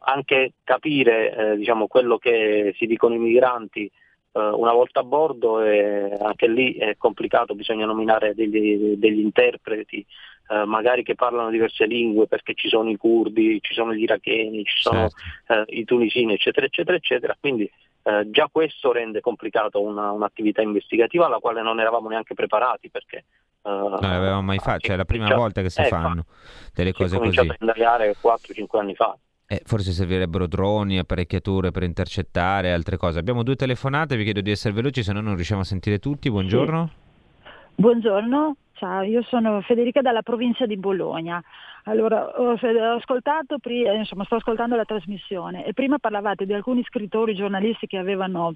anche capire eh, diciamo, quello che si dicono i migranti eh, una volta a bordo, anche lì è complicato, bisogna nominare degli, degli interpreti, eh, magari che parlano diverse lingue perché ci sono i curdi, ci sono gli iracheni, ci sono certo. i tunisini, eccetera, eccetera, eccetera. Quindi eh, già questo rende complicato una, un'attività investigativa alla quale non eravamo neanche preparati perché Uh, non l'avevamo mai fatto, cioè è la prima volta che si eh, fanno delle cose così. Ho cominciato a indagare 4-5 anni fa. Eh, forse servirebbero droni, apparecchiature per intercettare, altre cose. Abbiamo due telefonate, vi chiedo di essere veloci, se no non riusciamo a sentire tutti. Buongiorno. Sì. Buongiorno, ciao, io sono Federica dalla provincia di Bologna. Allora, ho, ascoltato, insomma, sto ascoltando la trasmissione e prima parlavate di alcuni scrittori, giornalisti che avevano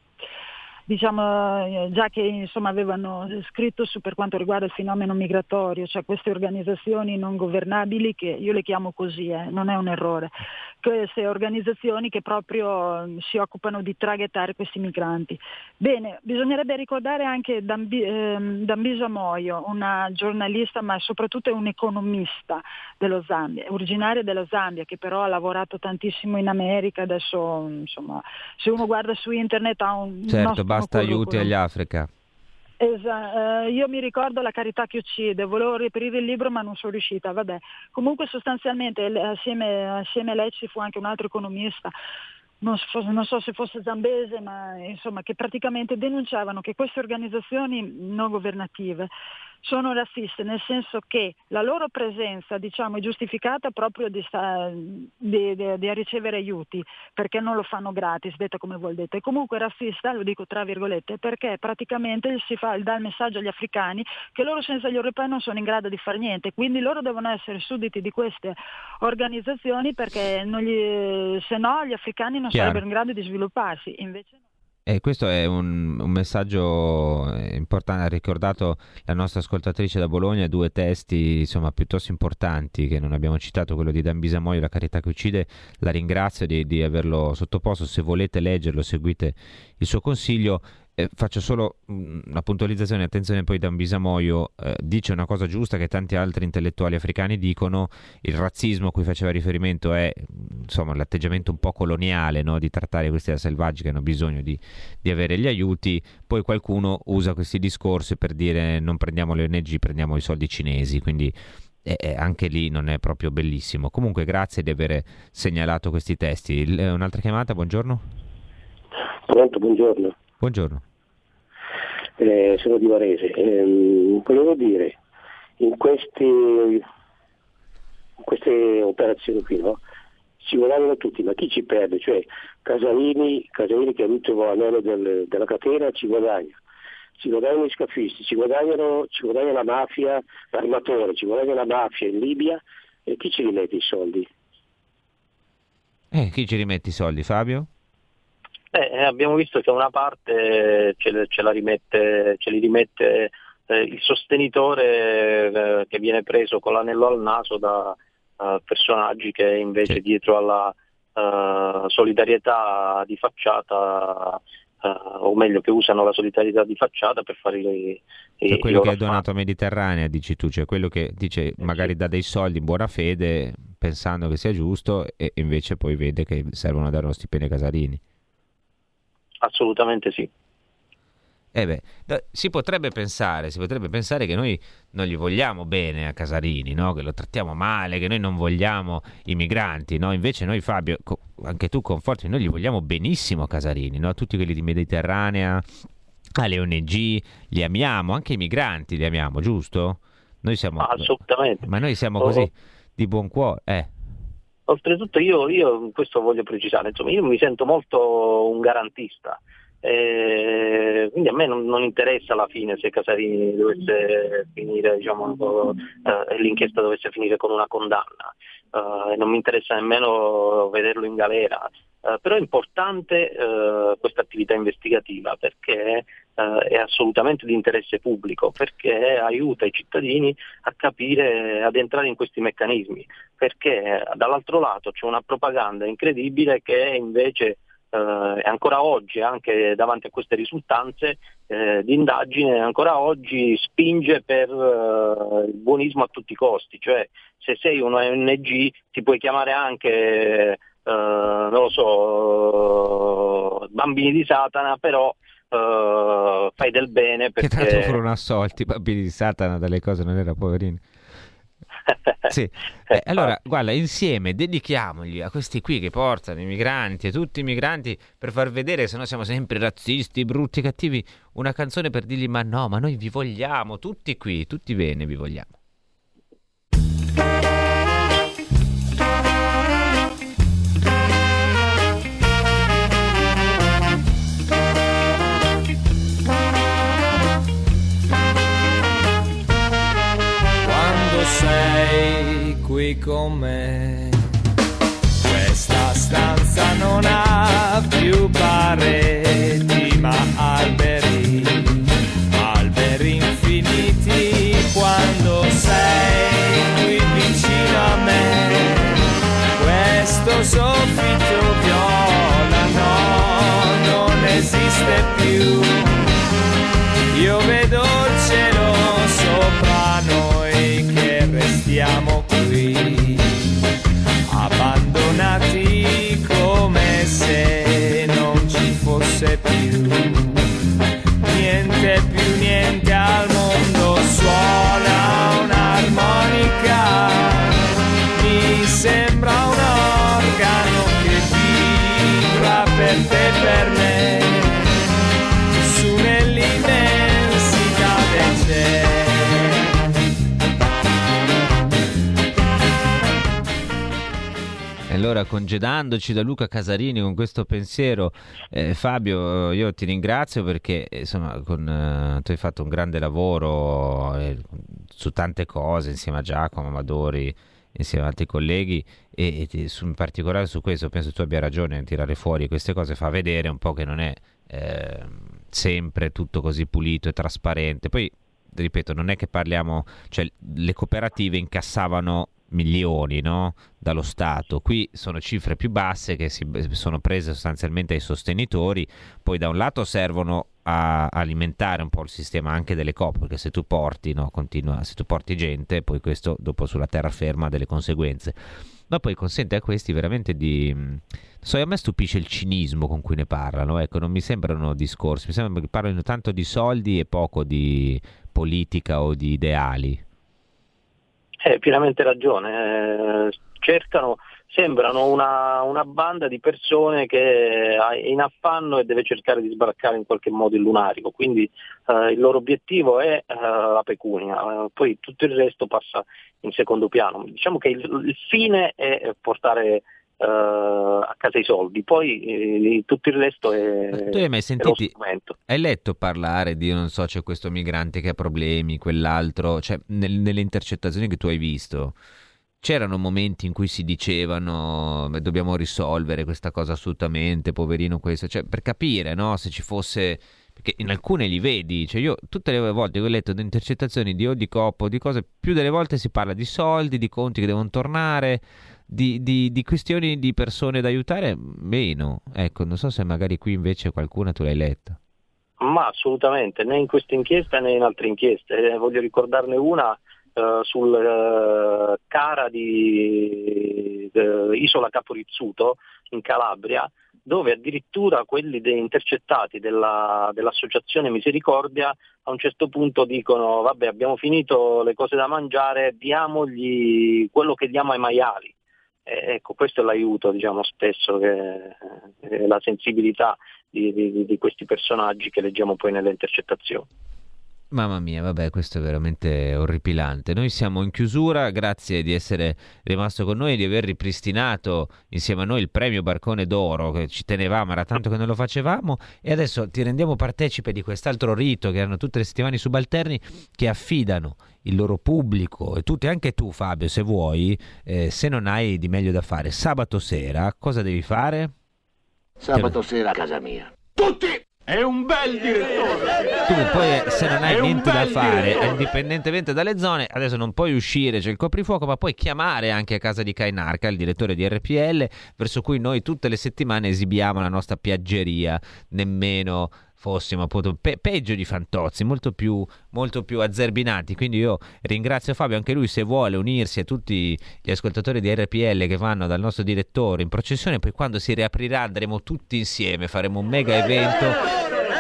diciamo, eh, già che insomma, avevano scritto su per quanto riguarda il fenomeno migratorio, cioè queste organizzazioni non governabili, che io le chiamo così, eh, non è un errore, queste organizzazioni che proprio mm, si occupano di traghettare questi migranti. Bene, bisognerebbe ricordare anche Dambi, ehm, Dambisa Moyo, una giornalista ma soprattutto è un economista dello Zambia, originaria dello Zambia, che però ha lavorato tantissimo in America, adesso insomma, se uno guarda su internet ha un... Certo, basta aiuti agli Africa. Esatto, io mi ricordo La carità che uccide, volevo reperire il libro ma non sono riuscita, vabbè. Comunque sostanzialmente assieme, assieme a lei ci fu anche un altro economista, non so, non so, se fosse Zambese, ma insomma che praticamente denunciavano che queste organizzazioni non governative sono razziste, nel senso che la loro presenza diciamo, è giustificata proprio di, di, di, di, ricevere aiuti, perché non lo fanno gratis, detta come vuol detto. E comunque razzista, lo dico tra virgolette, perché praticamente si fa, dà il messaggio agli africani che loro senza gli europei non sono in grado di fare niente, quindi loro devono essere sudditi di queste organizzazioni perché gli, se no gli africani non Chiaro. sarebbero in grado di svilupparsi. Invece no. E questo è un, un, messaggio importante, ha ricordato la nostra ascoltatrice da Bologna due testi insomma, piuttosto importanti che non abbiamo citato, quello di Dan Bisamoio, La carità che uccide, la ringrazio di, di averlo sottoposto, se volete leggerlo seguite il suo consiglio eh, faccio solo una puntualizzazione, attenzione poi da Bisamoio, eh, dice una cosa giusta che tanti altri intellettuali africani dicono, il razzismo a cui faceva riferimento è insomma, l'atteggiamento un po' coloniale no? di trattare questi da selvaggi che hanno bisogno di, di, avere gli aiuti, poi qualcuno usa questi discorsi per dire non prendiamo le ONG, prendiamo i soldi cinesi, quindi eh, anche lì non è proprio bellissimo. Comunque grazie di aver segnalato questi testi. Il, eh, un'altra chiamata, buongiorno. Pronto, buongiorno. Buongiorno. Eh, sono di Varese. Eh, volevo dire, in, questi, in queste operazioni qui, no? ci guadagnano tutti, ma chi ci perde? Cioè Casalini, Casalini che è l'ultimo anello del, della catena ci guadagna, ci guadagnano gli scafisti, ci, guadagnano, ci guadagna la mafia, l'armatore, ci guadagna la mafia in Libia e chi ci rimette i soldi? Eh, chi ci rimette i soldi, Fabio? Eh, abbiamo visto che una parte ce, ce, rimette, ce li rimette eh, il sostenitore eh, che viene preso con l'anello al naso da uh, personaggi che invece sì. dietro alla solidarietà di facciata o meglio che usano la solidarietà di facciata per fare i, i cioè quello che è donato a Mediterranea dici tu, cioè quello che dice eh, magari dà dei soldi in buona fede pensando che sia giusto e invece poi vede che servono a dare uno stipendio ai Casarini assolutamente sì eh beh, si potrebbe pensare, si potrebbe pensare che noi non gli vogliamo bene a Casarini, no? che lo trattiamo male, che noi non vogliamo i migranti, no? invece noi Fabio, anche tu conforti, noi gli vogliamo benissimo a Casarini, no? tutti quelli di Mediterranea, alle ONG, li amiamo, anche i migranti li amiamo, giusto? Noi siamo, Assolutamente. Ma noi siamo così di buon cuore. Eh. Oltretutto io, io, questo voglio precisare, insomma, io mi sento molto un garantista, eh, quindi a me non, non, interessa alla fine se Casarini dovesse finire, diciamo, eh, l'inchiesta dovesse finire con una condanna, eh, non mi interessa nemmeno vederlo in galera, eh, però è importante eh, questa attività investigativa perché eh, è assolutamente di interesse pubblico, perché aiuta i cittadini a capire, ad entrare in questi meccanismi, perché dall'altro lato c'è una propaganda incredibile che invece eh, ancora oggi, anche davanti a queste risultanze eh, di indagine, ancora oggi spinge per eh, il buonismo a tutti i costi, cioè se sei un ONG ti puoi chiamare anche, eh, non lo so, bambini di Satana, però Uh, fai del bene perché... Che tanto furono assolti, bambini di Satana, dalle cose non era poverini. sì. Eh, allora, guarda, insieme dedichiamogli a questi qui che portano i migranti, a tutti i migranti, per far vedere, se no siamo sempre razzisti, brutti, cattivi, una canzone per dirgli ma no, ma noi vi vogliamo, tutti qui, tutti bene vi vogliamo. Con me. Questa stanza non ha allora congedandoci da Luca Casarini con questo pensiero, eh, Fabio, io ti ringrazio perché insomma con, eh, tu hai fatto un grande lavoro eh, su tante cose insieme a Giacomo Amadori, insieme ad altri colleghi e, e su, in particolare su questo penso tu abbia ragione a tirare fuori queste cose, fa vedere un po' che non è ehm, sempre tutto così pulito e trasparente. Poi ripeto, non è che parliamo, cioè le cooperative incassavano milioni no? dallo Stato. Qui sono cifre più basse che si, sono prese sostanzialmente ai sostenitori, poi da un lato servono a alimentare un po' il sistema anche delle COP, perché se tu porti, no, continua, se tu porti gente, poi questo dopo sulla terraferma ha delle conseguenze. Ma poi consente a questi veramente di... So, a me stupisce il cinismo con cui ne parlano, ecco, non mi sembrano discorsi, mi sembra che parlino tanto di soldi e poco di politica o di ideali. Hai pienamente ragione, eh, cercano, sembrano una, una, banda di persone che è in affanno e deve cercare di sbaraccare in qualche modo il lunarico, quindi eh, il loro obiettivo è eh, la pecunia, poi tutto il resto passa in secondo piano. Diciamo che il, il fine è portare eh, a casa i soldi, poi eh, tutto il resto è, Tu hai mai sentito, hai letto parlare di, non so, c'è questo migrante che ha problemi, quell'altro, cioè nel- nelle intercettazioni che tu hai visto, c'erano momenti in cui si dicevano "Beh, dobbiamo risolvere questa cosa assolutamente, poverino questo, cioè per capire, no, se ci fosse... Perché in alcune li vedi, cioè io tutte le volte che ho letto di intercettazioni di o di coppo, di cose, più delle volte si parla di soldi, di conti che devono tornare, di, di- di questioni di persone da aiutare, meno. Ecco, non so se magari qui invece qualcuna tu l'hai letta. Ma assolutamente, né in questa inchiesta né in altre inchieste. Eh, voglio ricordarne una eh, sul eh, Cara di Isola Caporizzuto in Calabria, dove addirittura quelli de- intercettati della- dell'associazione Misericordia a un certo punto dicono vabbè abbiamo finito le cose da mangiare, diamogli quello che diamo ai maiali. Eh, ecco, questo è l'aiuto, diciamo, spesso, che, eh, la sensibilità di, di- di questi personaggi che leggiamo poi nelle intercettazioni. Mamma mia, vabbè, questo è veramente orripilante. Noi siamo in chiusura, grazie di essere rimasto con noi e di aver ripristinato insieme a noi il premio Barcone d'Oro, che ci tenevamo, era tanto che non lo facevamo, e adesso ti rendiamo partecipe di quest'altro rito che hanno tutte le settimane i subalterni, che affidano il loro pubblico e tutti, anche tu Fabio, se vuoi, eh, se non hai di meglio da fare, sabato sera, cosa devi fare? Sabato sera a casa mia. È un bel direttore! Tu poi eh, se non hai niente da fare, direttore. indipendentemente dalle zone, adesso non puoi uscire, c'è il coprifuoco, ma puoi chiamare anche a casa di Kainarca, il direttore di RPL, verso cui noi tutte le settimane esibiamo la nostra piaggeria, nemmeno fossimo appunto pe- peggio di Fantozzi, molto più, molto più azzerbinati. Quindi io ringrazio Fabio, anche lui se vuole unirsi a tutti gli ascoltatori di RPL che vanno dal nostro direttore in processione, poi quando si riaprirà andremo tutti insieme, faremo un mega evento.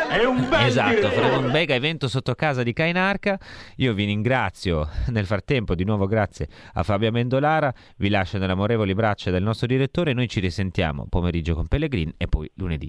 È un bel Esatto, faremo un mega evento sotto casa di Kainarca. Io vi ringrazio nel frattempo, di nuovo grazie a Fabio Amendolara, vi lascio nelle amorevoli braccia del nostro direttore, noi ci risentiamo pomeriggio con Pellegrin e poi lunedì.